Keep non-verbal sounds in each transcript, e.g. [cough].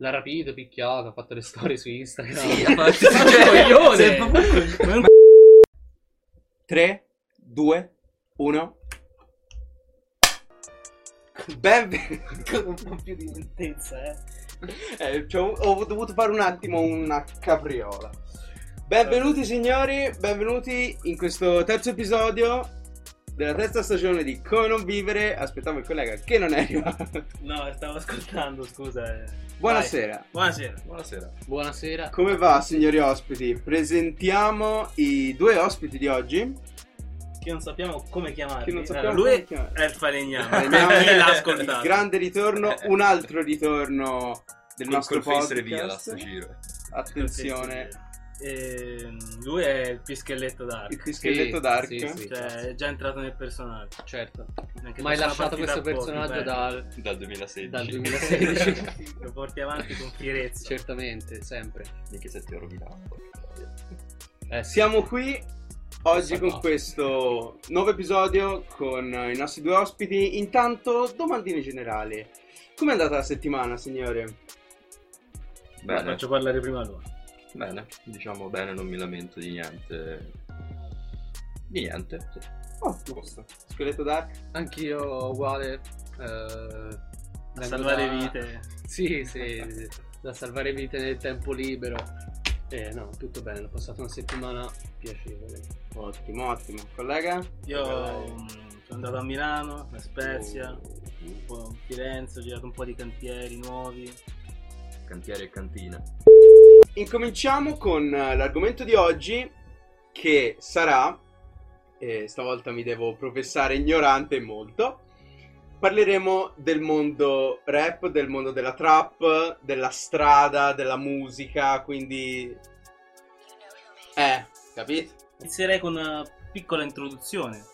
L'ha rapito, picchiato, ha fatto le storie su Instagram. Sì, ha [laughs] fatto coglione. Sei proprio- 3, 2, 1. Benvenuti. Con un po' più di lentezza, eh. Eh, cioè, ho dovuto fare un attimo una capriola. Benvenuti signori, benvenuti in questo terzo episodio della terza stagione di Come non vivere. Aspettavo il collega che non è arrivato. No, stavo ascoltando, scusa. eh. Buonasera. Buonasera. Buonasera. Buonasera. Come va signori ospiti? Presentiamo i due ospiti di oggi. Che non sappiamo come chiamarli. Allora, lui come è il falegname. Falegname, [laughs] l'ha il ascoltato? Grande ritorno, un altro ritorno del Col, nostro col podcast. reveal a sto giro. Attenzione, E, lui è il pischelletto d'arte. il pischelletto Sì, dark. sì, sì. Cioè, è già entrato nel personaggio. Certo. Anche Ma hai lasciato questo personaggio beh. dal, Dal 2016. dal [laughs] 2016. Lo porti avanti con fierezza. Certamente, sempre. Minchia se ti ho rovinato. Eh, sì. Siamo qui oggi con questo nuovo episodio con i nostri due ospiti. Intanto, domandine generali. Com'è andata la settimana, signore? Bene, Faccio parlare prima lui. Bene. Diciamo bene, non mi lamento di niente. Di niente. sì. Oh, posto. Scheletto dark? Anch'io uguale. eh, A vengo salvare da- vite. Sì, sì, da salvare vite nel tempo libero. Eh, no, tutto bene, ho passato una settimana piacevole. Ottimo, ottimo. Collega? Io mm, sono andato a Milano, a Spezia, Oh. un po' a Firenze, ho girato un po' di cantieri nuovi. Cantiere e cantina. Incominciamo con eh, l'argomento di oggi che sarà, e stavolta mi devo professare ignorante molto, parleremo del mondo rap, del mondo della trap, della strada, della musica, quindi... Eh, capito? Inizierei con una piccola introduzione.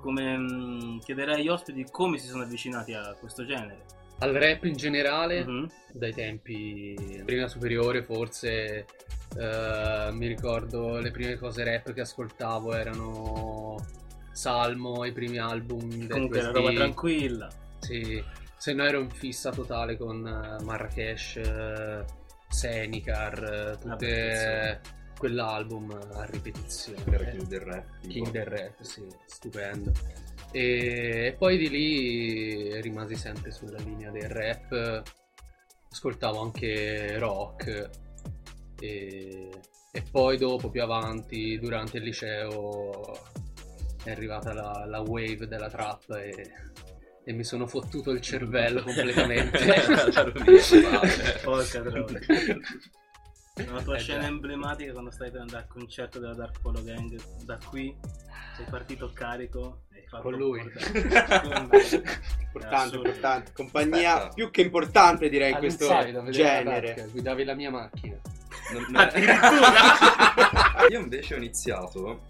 Come mm, chiederei agli ospiti come si sono avvicinati a questo genere. Al rap in generale, Mhm. dai tempi prima superiore forse eh, mi ricordo le prime cose rap che ascoltavo erano Salmo, i primi album del Comunque era roba tranquilla. Sì, se no ero in fissa totale con eh, Marrakesh, eh, Senicar, eh, tutte quell'album a ripetizione. Era King del Rap. King del Rap, sì, stupendo. E, poi di lì rimasi sempre sulla linea del rap, ascoltavo anche rock e, e poi dopo più avanti, durante il liceo, è arrivata la, la wave della trap e, e mi sono fottuto il cervello [laughs] completamente. La. Porca troia. Una tua Eh, scena già. emblematica quando stai per andare al concerto della Dark Polo Gang. Da qui sei partito carico. Con lui. [laughs] Importante, importante. Compagnia Aspetta. più che importante direi in questo la genere. barca, guidavi la mia macchina. Non- [laughs] non- Addirittura! [laughs] Io invece ho iniziato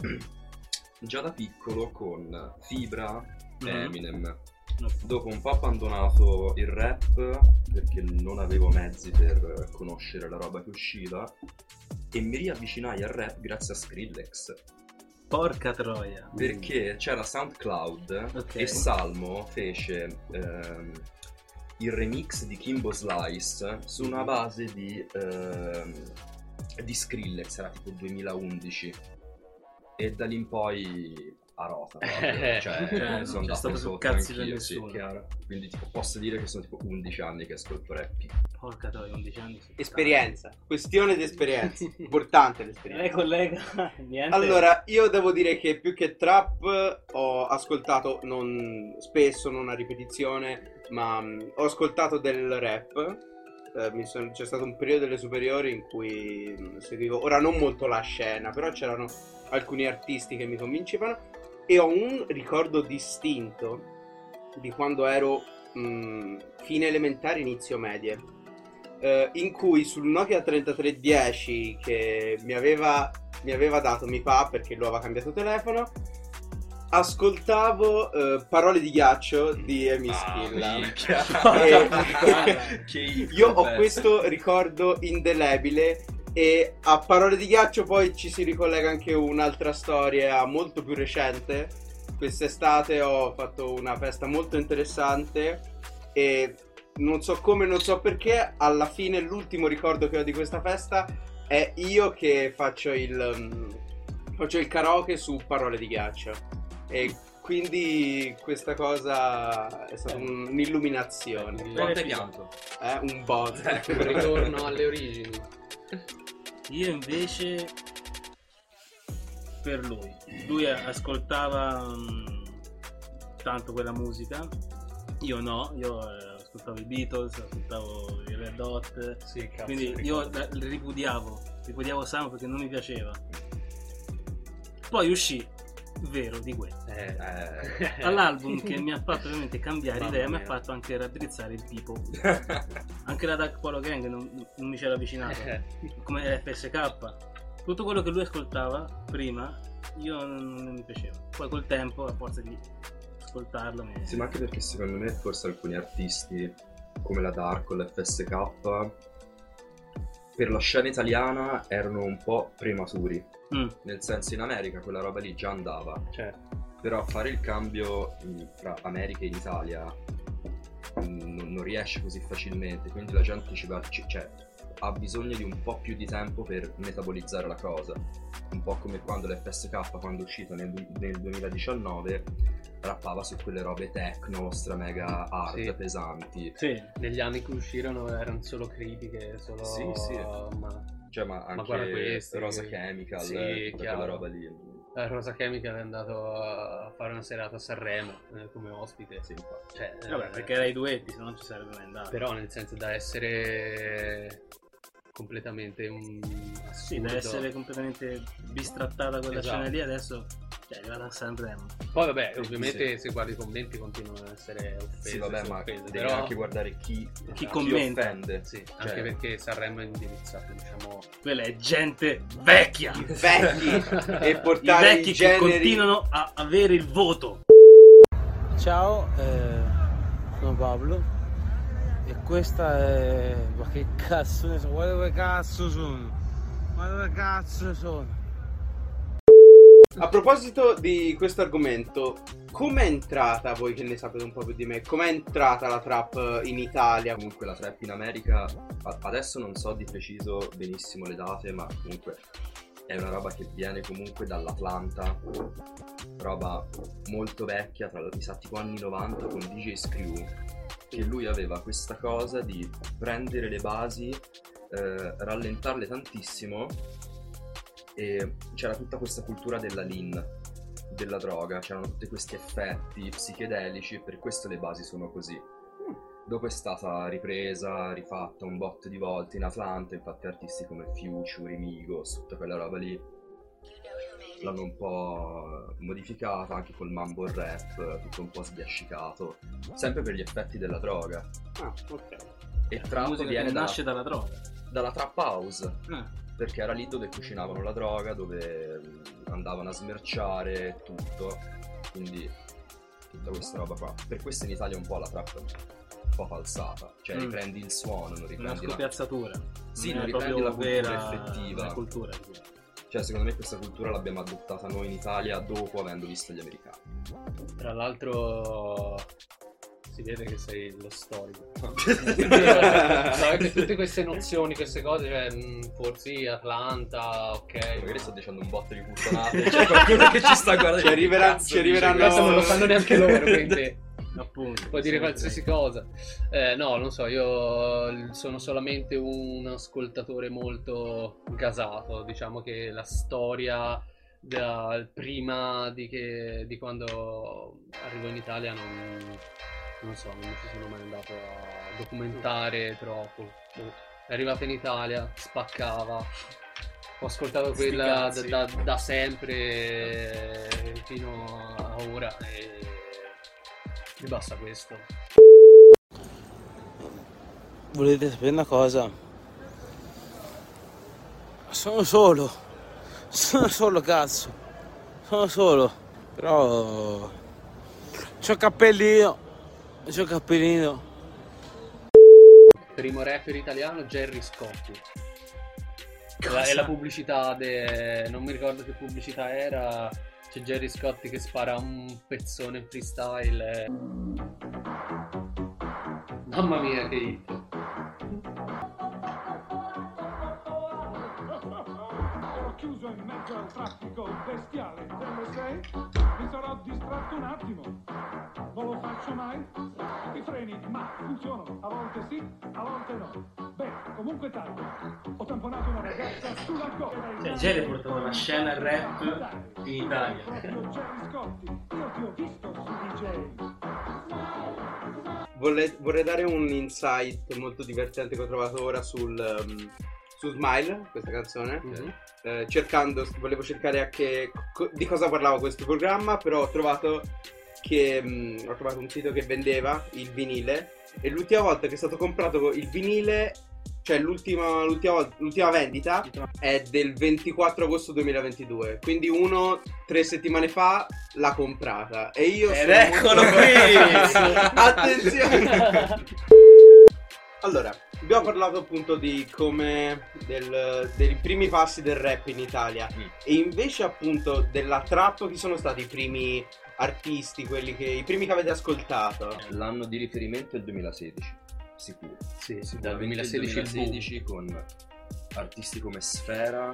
già da piccolo con Fibra e Mhm. Eminem. Dopo un po' abbandonato il rap perché non avevo mezzi per conoscere la roba che usciva e mi riavvicinai al rap grazie a Skrillex Porca troia. perché c'era SoundCloud Ok. e Salmo fece ehm, il remix di Kimbo Slice su una base di, ehm, di Skrillex, era tipo 2011 e da lì in poi a rota proprio. Eh, cioè, cioè, non [laughs] sono andato stato su sotto cazzi per anch'io, sì, nessuno. chiaro. quindi tipo, posso dire che sono tipo 11 anni che ascolto rap Porca troia, 11 anni. Esperienza, questione di esperienza. [laughs] Importante Lei l'esperienza. collega [laughs] niente. Allora, io devo dire che più che trap ho ascoltato, non spesso, non a ripetizione, ma mh, ho ascoltato del rap. Eh, mi son- c'è stato un periodo delle superiori in cui mh, seguivo, ora non molto la scena, però c'erano alcuni artisti che mi convincevano e ho un ricordo distinto di quando ero mh, fine elementare, inizio medie, eh, in cui sul Nokia 3310 che mi aveva mi aveva dato mi pa perché lui aveva cambiato telefono. Ascoltavo eh, Parole di ghiaccio di Amy Ah, Schilla. minchia. E- [laughs] [laughs] Io ho questo ricordo indelebile e a Parole di ghiaccio poi ci si ricollega anche un'altra storia molto più recente. Quest'estate ho fatto una festa molto interessante e non so come, non so perché, alla fine l'ultimo ricordo che ho di questa festa è io che faccio il, mm, faccio il karaoke su parole di ghiaccio. E quindi questa cosa è stata Eh. un'illuminazione. Hai figo. pianto? Eh, un bot. un [laughs] ritorno alle origini. [laughs] Io invece per lui. Lui ascoltava mm, tanto quella musica. Io no, io eh, ascoltavo i Beatles, ascoltavo i Red Hot. Sì, cazzo, Quindi io li ripudiavo, ripudiavo Sam perché non mi piaceva. Poi uscì Vero di Gwen. Eh, Eh, [laughs] All'album che mi ha fatto veramente cambiare Mamma idea, mi ha mia. fatto anche raddrizzare il tipo. [laughs] Anche la Dark Polo Gang non, non mi c'era avvicinato. Eh, come FSK. Tutto quello che lui ascoltava prima, io non, non mi piaceva. Poi col tempo, a forza di ascoltarlo, mi... Sì, ma anche perché secondo me forse alcuni artisti come la Dark o l'FSK per la scena italiana erano un po' prematuri. Mm, Nel senso in America quella roba lì già andava, certo. però fare il cambio tra America e Italia mm, non, non riesce così facilmente, quindi la gente ci va, ci- cioè, ha bisogno di un po' più di tempo per metabolizzare la cosa. Un po' come quando l'FSK, quando è uscito nel, nel 2019, rappava su quelle robe techno, stra mega hard, Sì. pesanti. Sì, Negli anni che uscirono erano solo critiche, solo... Sì, sì. Ma Cioè, ma anche guarda questi, Rosa che- Chemical, sì, tutta chiaro. quella roba lì. la Rosa Chemical è andato a fare una serata a Sanremo eh, come ospite. Sì, infatti. Cioè, vabbè, eh, perché era i duetti, se no non ci sarebbe mai andato. Però nel senso da essere completamente un assurdo. Sì, deve essere completamente bistrattata quella Esatto. scena lì, adesso cioè, arrivata a Sanremo. Poi vabbè, Sì, ovviamente se guardi i commenti continuano ad essere offese. Sì, vabbè, ma offese, devi però anche guardare chi, Chi commenta. offende. sì, Cioè- anche perché Sanremo è indirizzato, diciamo Quella è gente vecchia! [laughs] Vecchi [laughs] e I portare i, vecchi che generi continuano a avere il voto. Ciao, eh, sono Pablo e questa è... ma che cazzo ne so, guarda dove cazzo sono, guarda dove cazzo sono. A proposito di questo argomento, com'è entrata, voi che ne sapete un po' più di me, com'è entrata la trap in Italia? Comunque la trap in America, adesso non so di preciso benissimo le date, ma comunque è una roba che viene comunque dall'Atlanta, roba molto vecchia, tra sa tipo anni 90 con DJ Screw, che lui aveva questa cosa di prendere le basi, eh, rallentarle tantissimo e c'era tutta questa cultura della lean, della droga, c'erano tutti questi effetti psichedelici e per questo le basi sono così. Dopo è stata ripresa, rifatta un botto di volte in Atlanta, infatti artisti come Future, Migos, tutta quella roba lì l'hanno un po' modificata anche col mambo rap, tutto un po' sbiascicato, sempre per gli effetti della droga. Ah, ok. E trap musica viene che da- nasce dalla droga. dalla trap house, Ah, perché era lì dove cucinavano la droga, dove andavano a smerciare tutto, quindi tutta questa roba qua. Per questo in Italia un po' la trap è un po' falsata, cioè Mm. riprendi il suono, non riprendi la... scopiazzatura. Sì, non non è riprendi la cultura vera effettiva. la cultura. Cioè secondo me questa cultura l'abbiamo adottata noi in Italia dopo avendo visto gli americani. Tra l'altro si vede che sei lo storico. [laughs] Cioè, [laughs] Avete [laughs] tutte queste nozioni, queste cose, cioè mh, Forzi, Atlanta, ok. Magari sto dicendo un botto di puttanate, c'è qualcuno che ci sta guardando. Ci cazzo ci arriveranno- Questo non lo sanno neanche loro, quindi Appunto. puoi dire qualsiasi sì. cosa. Eh, no, non so, io sono solamente un ascoltatore molto gasato. Diciamo che la storia da prima di, che, di quando arrivo in Italia non, non so, non mi ci sono mai andato a documentare troppo. È arrivata in Italia, spaccava. Ho ascoltato Sti quella da, da- da sempre fino a ora e, e basta questo. Volete sapere una cosa? Sono solo, sono solo cazzo, sono solo, però c'ho il cappellino, c'ho il cappellino. Primo rapper italiano Jerry Scotti. E la, e la pubblicità de... non mi ricordo che pubblicità era. C'è Jerry Scotti che spara un pezzone freestyle. e- Mamma mia che hit. Chiuso in mezzo al traffico bestiale delle sei. Mi sarò distratto un attimo. Funzionano. A volte sì, a volte no. Beh, comunque tanto. Ho tamponato una ragazza sulla coda. Cioè, Jerry portato la scena rap in Italia. Proprio Jerry Scotti. Io ti ho visto su DJ. Vorrei, vorrei dare un insight molto divertente che ho trovato ora sul, um, su Smile, questa canzone. Mhm. Eh, cercando, volevo cercare anche co- di cosa parlava questo programma, però ho trovato che mm, ho trovato un sito che vendeva il vinile e l'ultima volta che è stato comprato il vinile, cioè l'ultima, l'ultima, l'ultima vendita è del 24 agosto 2022, quindi uno tre settimane fa l'ha comprata e io Ed sono eccolo molto- qui! [laughs] Attenzione! Allora, abbiamo parlato appunto di come del- dei primi passi del rap in Italia Mm. e invece appunto della trap chi sono stati i primi artisti, quelli che i primi che avete ascoltato? L'anno di riferimento è il 2016, sicuro. Sì, sì, Dal dal 2016 il boom. 2016 con artisti come Sfera,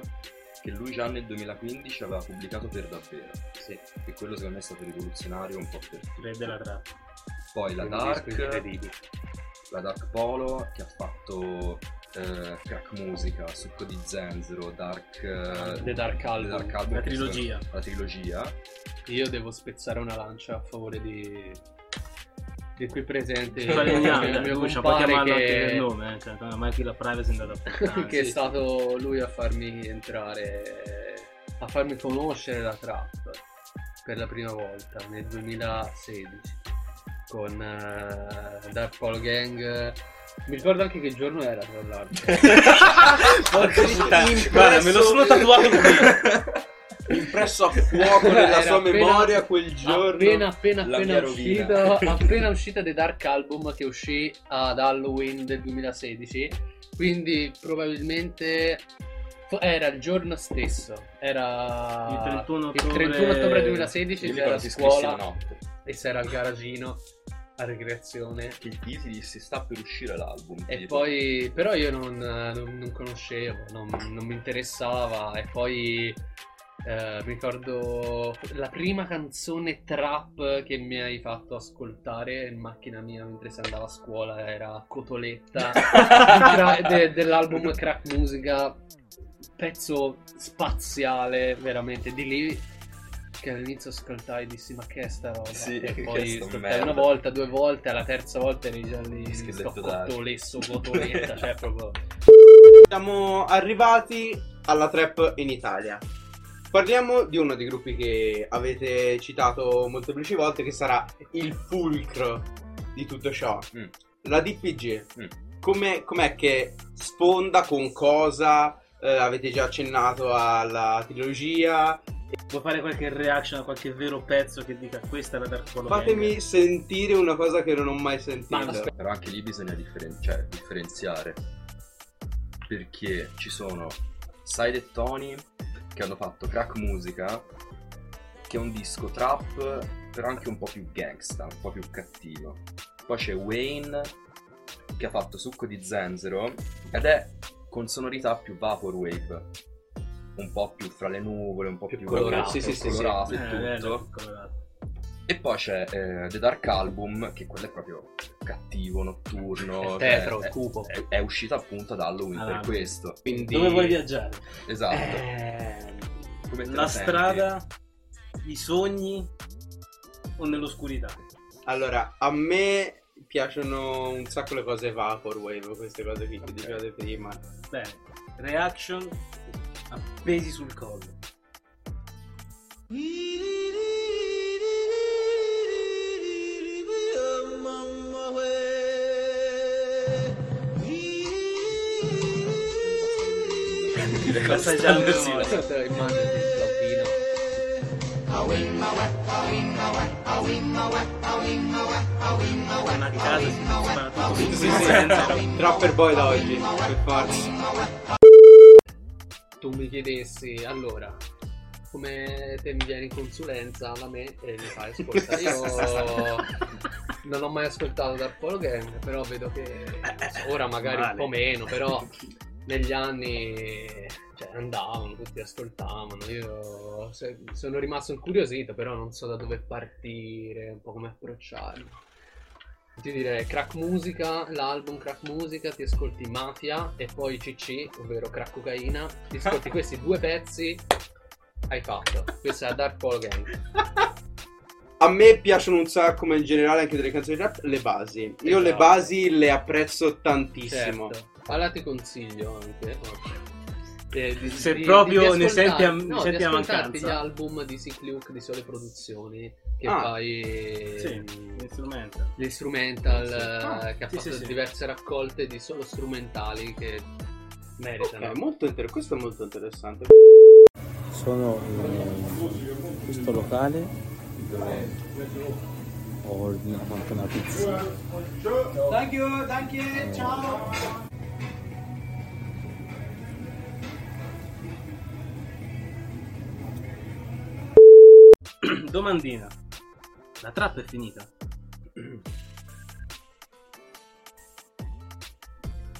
che lui già nel 2015 aveva pubblicato per davvero. Sì. E quello secondo me è stato rivoluzionario un po' per tutti. Re della trap. Poi la Dark, la Dark Polo che ha fatto eh, Crack Musica, Succo di Zenzero, Dark, eh, The Dark Album. The Dark Album, La trilogia. sono- La trilogia. Io devo spezzare una lancia a favore di, di qui presente. Falegname, il mio compare che, per nome, eh, cioè, non è mai che la privacy è andata a [laughs] puttane. che è Sì, stato lui a farmi entrare, a farmi conoscere la trap per la prima volta nel 2016 con eh, Dark Polo Gang. Mi ricordo anche che giorno era tra l'altro. [laughs] Porca puttana. Guarda, me lo sono tatuato qui. Impresso a fuoco nella Era sua appena- memoria quel giorno. Appena appena appena uscito, appena uscita The Dark Album che uscì ad Halloween del 2016. Quindi probabilmente era il giorno stesso. Era Il 31 il ottobre- 31 ottobre 2016 Io mi c'era ricordo ti scrissi la scuola notte. e si era al garagino a ricreazione. Che io ti dissi sta per uscire l'album. E poi, però io non, non- non conoscevo, non, non mi interessava. E poi eh, mi ricordo la prima canzone trap che mi hai fatto ascoltare in macchina mia mentre si andava a scuola era Cotoletta [laughs] Cra- de- dell'album Crack Musica. Pezzo spaziale, veramente. Di lì che all'inizio ascoltai e dissi ma che è sta roba? Sì, e che poi ascoltai una volta, due volte, alla terza volta eri già lì sto cotolesso, cotoletta, cioè proprio... Siamo arrivati alla trap in Italia. Parliamo di uno dei gruppi che avete citato molteplici volte, che sarà il fulcro di tutto ciò. Mm. La DPG. Mm. Come, com'è che sponda con cosa? Eh, avete già accennato alla trilogia. Vuoi fare qualche reaction a qualche vero pezzo che dica questa è la Dark Polo Fatemi Gang"? sentire una cosa che non ho mai sentito. Ma aspetta. Però anche lì bisogna differen- cioè, differenziare. Perché ci sono Side e Tony che hanno fatto Crack Musica, che è un disco trap, però anche un po' più gangsta, un po' più cattivo. Poi c'è Wayne che ha fatto Succo di Zenzero ed è con sonorità più vaporwave. Un po' più fra le nuvole, un po' Più più, colorato, sì, sì, sì, colorato Eh, e bello, tutto. colorato. E poi c'è eh, The Dark Album, che quello è proprio cattivo, notturno. È tetro, cioè, cupo. è, è uscito appunto da Halloween Ah, per vabbè. questo. Quindi... Dove vuoi viaggiare? Esatto. Eh, La senti? strada, i sogni o nell'oscurità? Allora, a me piacciono un sacco le cose vaporwave, queste cose qui che dicevate prima. Bene, reaction appesi sul collo. Il Sì, memoria. immagini il flautino. Una casa si spara tutto Sì, sì, sì. Trapper boy da oggi, per forza. Tu mi chiedessi allora come te mi vieni in consulenza da me e mi fai ascolta. Io [laughs] non ho mai ascoltato Dark Polo Gang, però vedo che ora magari un po' meno, però negli anni cioè, andavano, tutti ascoltavano. Io se- sono rimasto incuriosito, però non so da dove partire, un po' come approcciarmi. Ti direi crack musica, l'album crack musica, ti ascolti Mafia e poi CC, ovvero crack cocaina, ti ascolti [laughs] questi due pezzi, hai fatto. Questa è Dark Polo Gang. A me piacciono un sacco, ma in generale anche delle canzoni rap, le basi. Io le Esatto. basi le apprezzo tantissimo. Certo. Allora ti consiglio anche. Eh, di- Se di- proprio di ne senti a- no, senti di a mancanza. gli album di Sick Luke di Sole Produzioni che Ah. fai Sì, mm, l'instrumento. gli instrumental Sì. eh, Ah, che ha sì, fatto sì, sì. diverse raccolte di solo strumentali che meritano. Ok, molto inter- questo è molto interessante. Sono in questo locale dove ho ordinato anche una pizza. Thank you, thank you, ciao. Domandina. La trap è finita?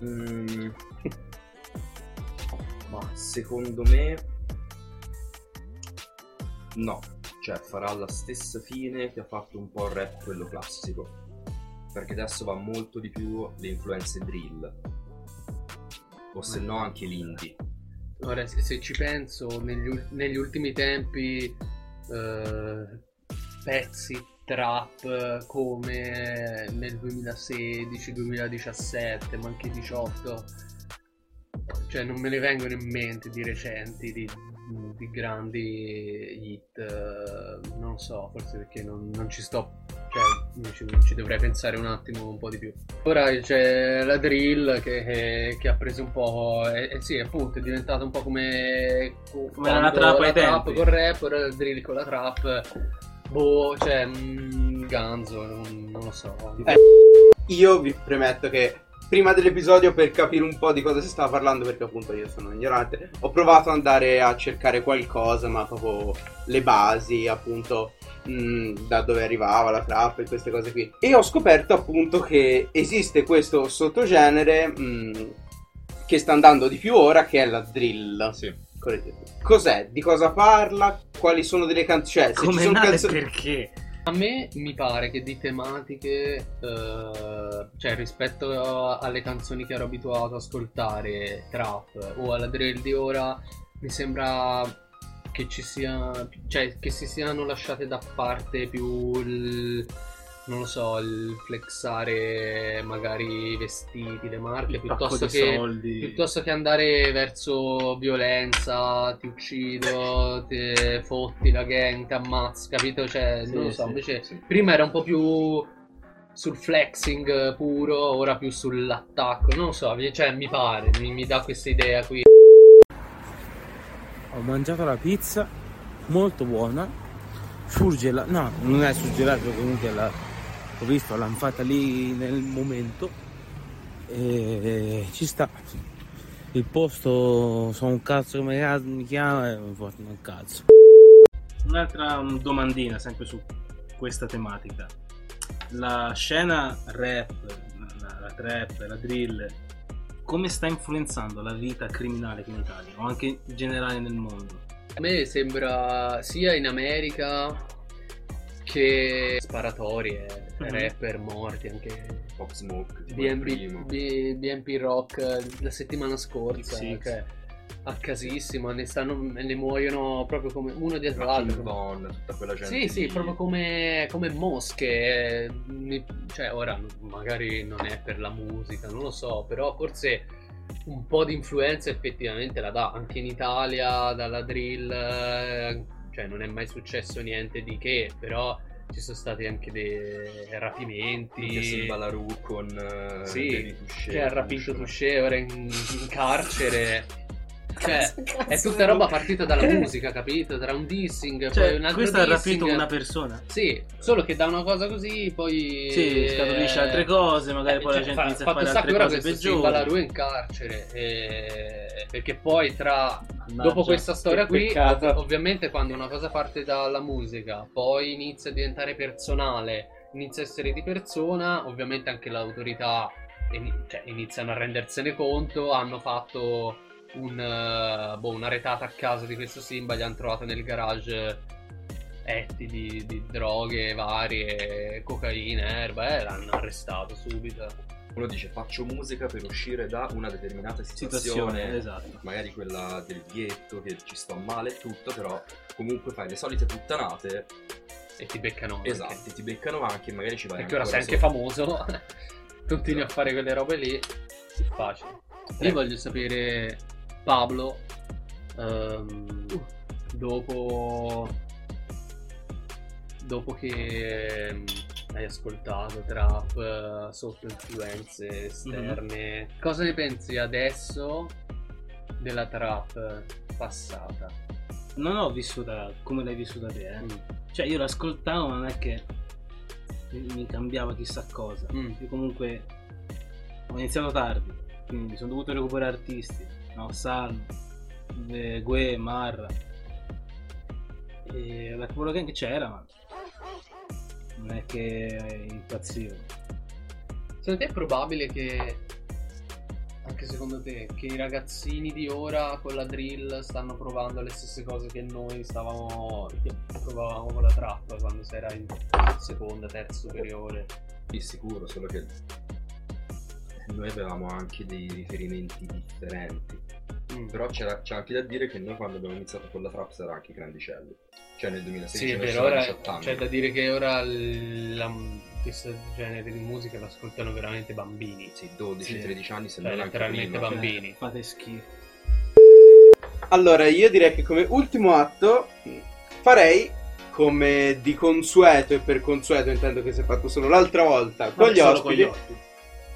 Mm. Ma secondo me no, cioè farà la stessa fine che ha fatto un po' il rap quello classico. Perché adesso va molto di più le influenze drill. O se no anche l'indie. Ora, se, se ci penso, negli, negli ultimi tempi, eh, pezzi trap eh, come nel 2016-2017, ma anche 18, cioè non me ne vengono in mente di recenti, di, di grandi hit, eh, non so, forse perché non, non ci sto, ci, ci dovrei pensare un attimo un po' di più. Ora c'è la drill che, che- che ha preso un po'. Eh, eh sì, appunto, è diventata un po' come. Come la trap ai trap tempi. con rap, ora la drill con la trap. Boh, cioè, mm, ganzo, non, non lo so. Eh, Io vi premetto che prima dell'episodio, per capire un po' di cosa si stava parlando, perché appunto io sono ignorante, ho provato ad andare a cercare qualcosa, ma proprio le basi, appunto, mh, da dove arrivava la trap e queste cose qui. E ho scoperto appunto che esiste questo sottogenere mh, che sta andando di più ora, che è la drill. Sì. Cos'è? Di cosa parla? Quali sono delle canzoni? Cioè, se ci Come sono canzoni... perché? A me mi pare che di tematiche, eh, cioè rispetto alle canzoni che ero abituato ad ascoltare, trap o alla drill di ora, mi sembra che ci sia, cioè che si siano lasciate da parte più il, non lo so, il flexare magari i vestiti, le marche, piuttosto che soldi. Piuttosto che andare verso violenza, ti uccido, ti fotti la gang, ti ammazzo, capito? Cioè, Sì, non lo so, sì, invece sì. prima era un po' più sul flexing puro, ora più sull'attacco, non lo so, mi- cioè mi pare, mi, mi dà questa idea qui. Ho mangiato la pizza, molto buona, surgelata, no, non è surgelata comunque la, ho visto, l'hanno fatta lì nel momento e ci sta. Il posto, so un cazzo come mi chiama e mi portano un cazzo. Un'altra domandina sempre su questa tematica. La scena rap, la, la trap, la drill, come sta influenzando la vita criminale qui in Italia o anche in generale nel mondo? A me sembra sia in America che sparatorie, Mhm. rapper morti, anche Pop Smoke, BNB. B- BNP Rock la settimana scorsa Sì. che a casissimo ne, stanno, ne muoiono proprio come uno dietro l'altro Von, tutta quella gente sì sì lì. proprio come, come mosche eh, cioè ora magari non è per la musica non lo so però forse un po' di influenza effettivamente la dà anche in Italia dalla drill eh, cioè non è mai successo niente di che però ci sono stati anche dei rapimenti Anche sul Balaroo con eh, Sì, che ha rapito. Touché ora in, in carcere. Cioè, è tutta roba partita dalla musica, capito? Tra un dissing, poi Cioè, un altro questo ha rapito dissing. una persona. Sì, solo che da una cosa così poi... Sì, scaturisce altre cose, magari poi la cioè, gente fa- inizia a fare altre che ora cose questo peggiori. va la in carcere e- perché poi tra Mannaggia, dopo questa storia qui ov- ovviamente quando una cosa parte dalla musica poi inizia a diventare personale inizia a essere di persona ovviamente anche l'autorità ini- cioè, iniziano a rendersene conto hanno fatto un, eh, boh, una retata a casa di questo Simba gli hanno trovato nel garage etti di, di droghe varie cocaina erba e l'hanno arrestato subito Uno dice faccio musica per uscire da una determinata Situazione, situazione, esatto. magari quella del ghetto, che ci sto male e tutto, però comunque fai le solite puttanate, e ti beccano anche. esatti, ti beccano anche e magari ci vai Perché ora sei anche sopra. famoso, [laughs] continui a fare quelle robe lì, è facile. Io voglio sapere, Pablo, ehm, dopo, dopo che ehm, hai ascoltato trap eh, sotto influenze esterne, cosa ne pensi adesso della trap passata? Non ho vissuta come l'hai vissuta te, eh. Mm. Cioè, io l'ascoltavo, ma non è che mi, mi cambiava chissà cosa. Mm. Io comunque ho iniziato tardi, quindi mi sono dovuto recuperare artisti. Eh, Gue, Marra. E la Capolo Gang c'era, ma non è che impazzivo. Secondo te è probabile che, anche secondo te, che i ragazzini di ora con la drill stanno provando le stesse cose che noi stavamo, che provavamo con la trappa quando si era in seconda, terza superiore? Sì, sicuro, solo che noi avevamo anche dei riferimenti differenti. Mm. Però c'era, c'è anche da dire che noi quando abbiamo iniziato con la trap era anche grandicelli. Cioè nel 2016 Sì, vero, ora 18 anni. c'è da dire che ora la- questo genere di musica l'ascoltano veramente bambini. Sì, 12-13 Sì. anni se Cioè, non anche letteralmente prima. bambini. Cioè, fate schifo. Allora, io direi che come ultimo atto farei come di consueto, e per consueto intendo che si è fatto solo l'altra volta con gli solo con ospiti, gli ospiti.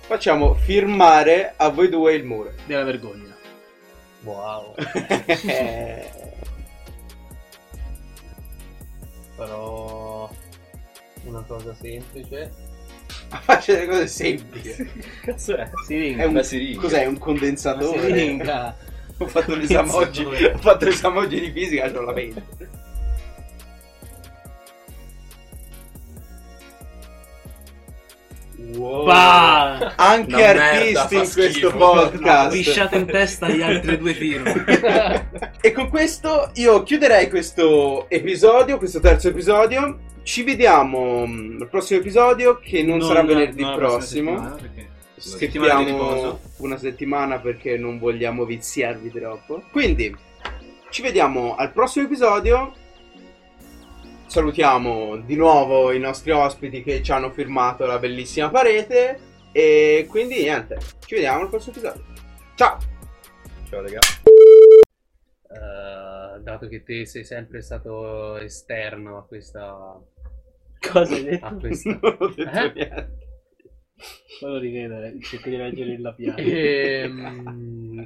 facciamo firmare a voi due il muro. Della vergogna. Wow. [laughs] Però una cosa semplice. Faccio delle cose semplici. Cazzo è? Si È un, Una siringa. cos'è? Un condensatore? ringa. Ho fatto l'esame oggi. Ho fatto l'esame oggi di fisica, non la vedo. Wow. Anche Una merda, artisti fa in questo schifo. podcast. Lisciate in testa gli altri due firme. E con questo io chiuderei questo episodio, questo terzo episodio. Ci vediamo mm, al prossimo episodio che non, sarà venerdì non prossima prossimo. settimana, riposo. una settimana perché non vogliamo viziarvi troppo. Quindi ci vediamo al prossimo episodio. Salutiamo di nuovo i nostri ospiti che ci hanno firmato la bellissima parete. E quindi niente, ci vediamo al prossimo episodio. Ciao! Ciao raga. Eh, dato che te sei sempre stato esterno a questa. Cosa hai detto? A questa. [laughs] non ho detto Eh? niente. Poi lo rivedo, eh, cerco di leggere il labiale. Ehm,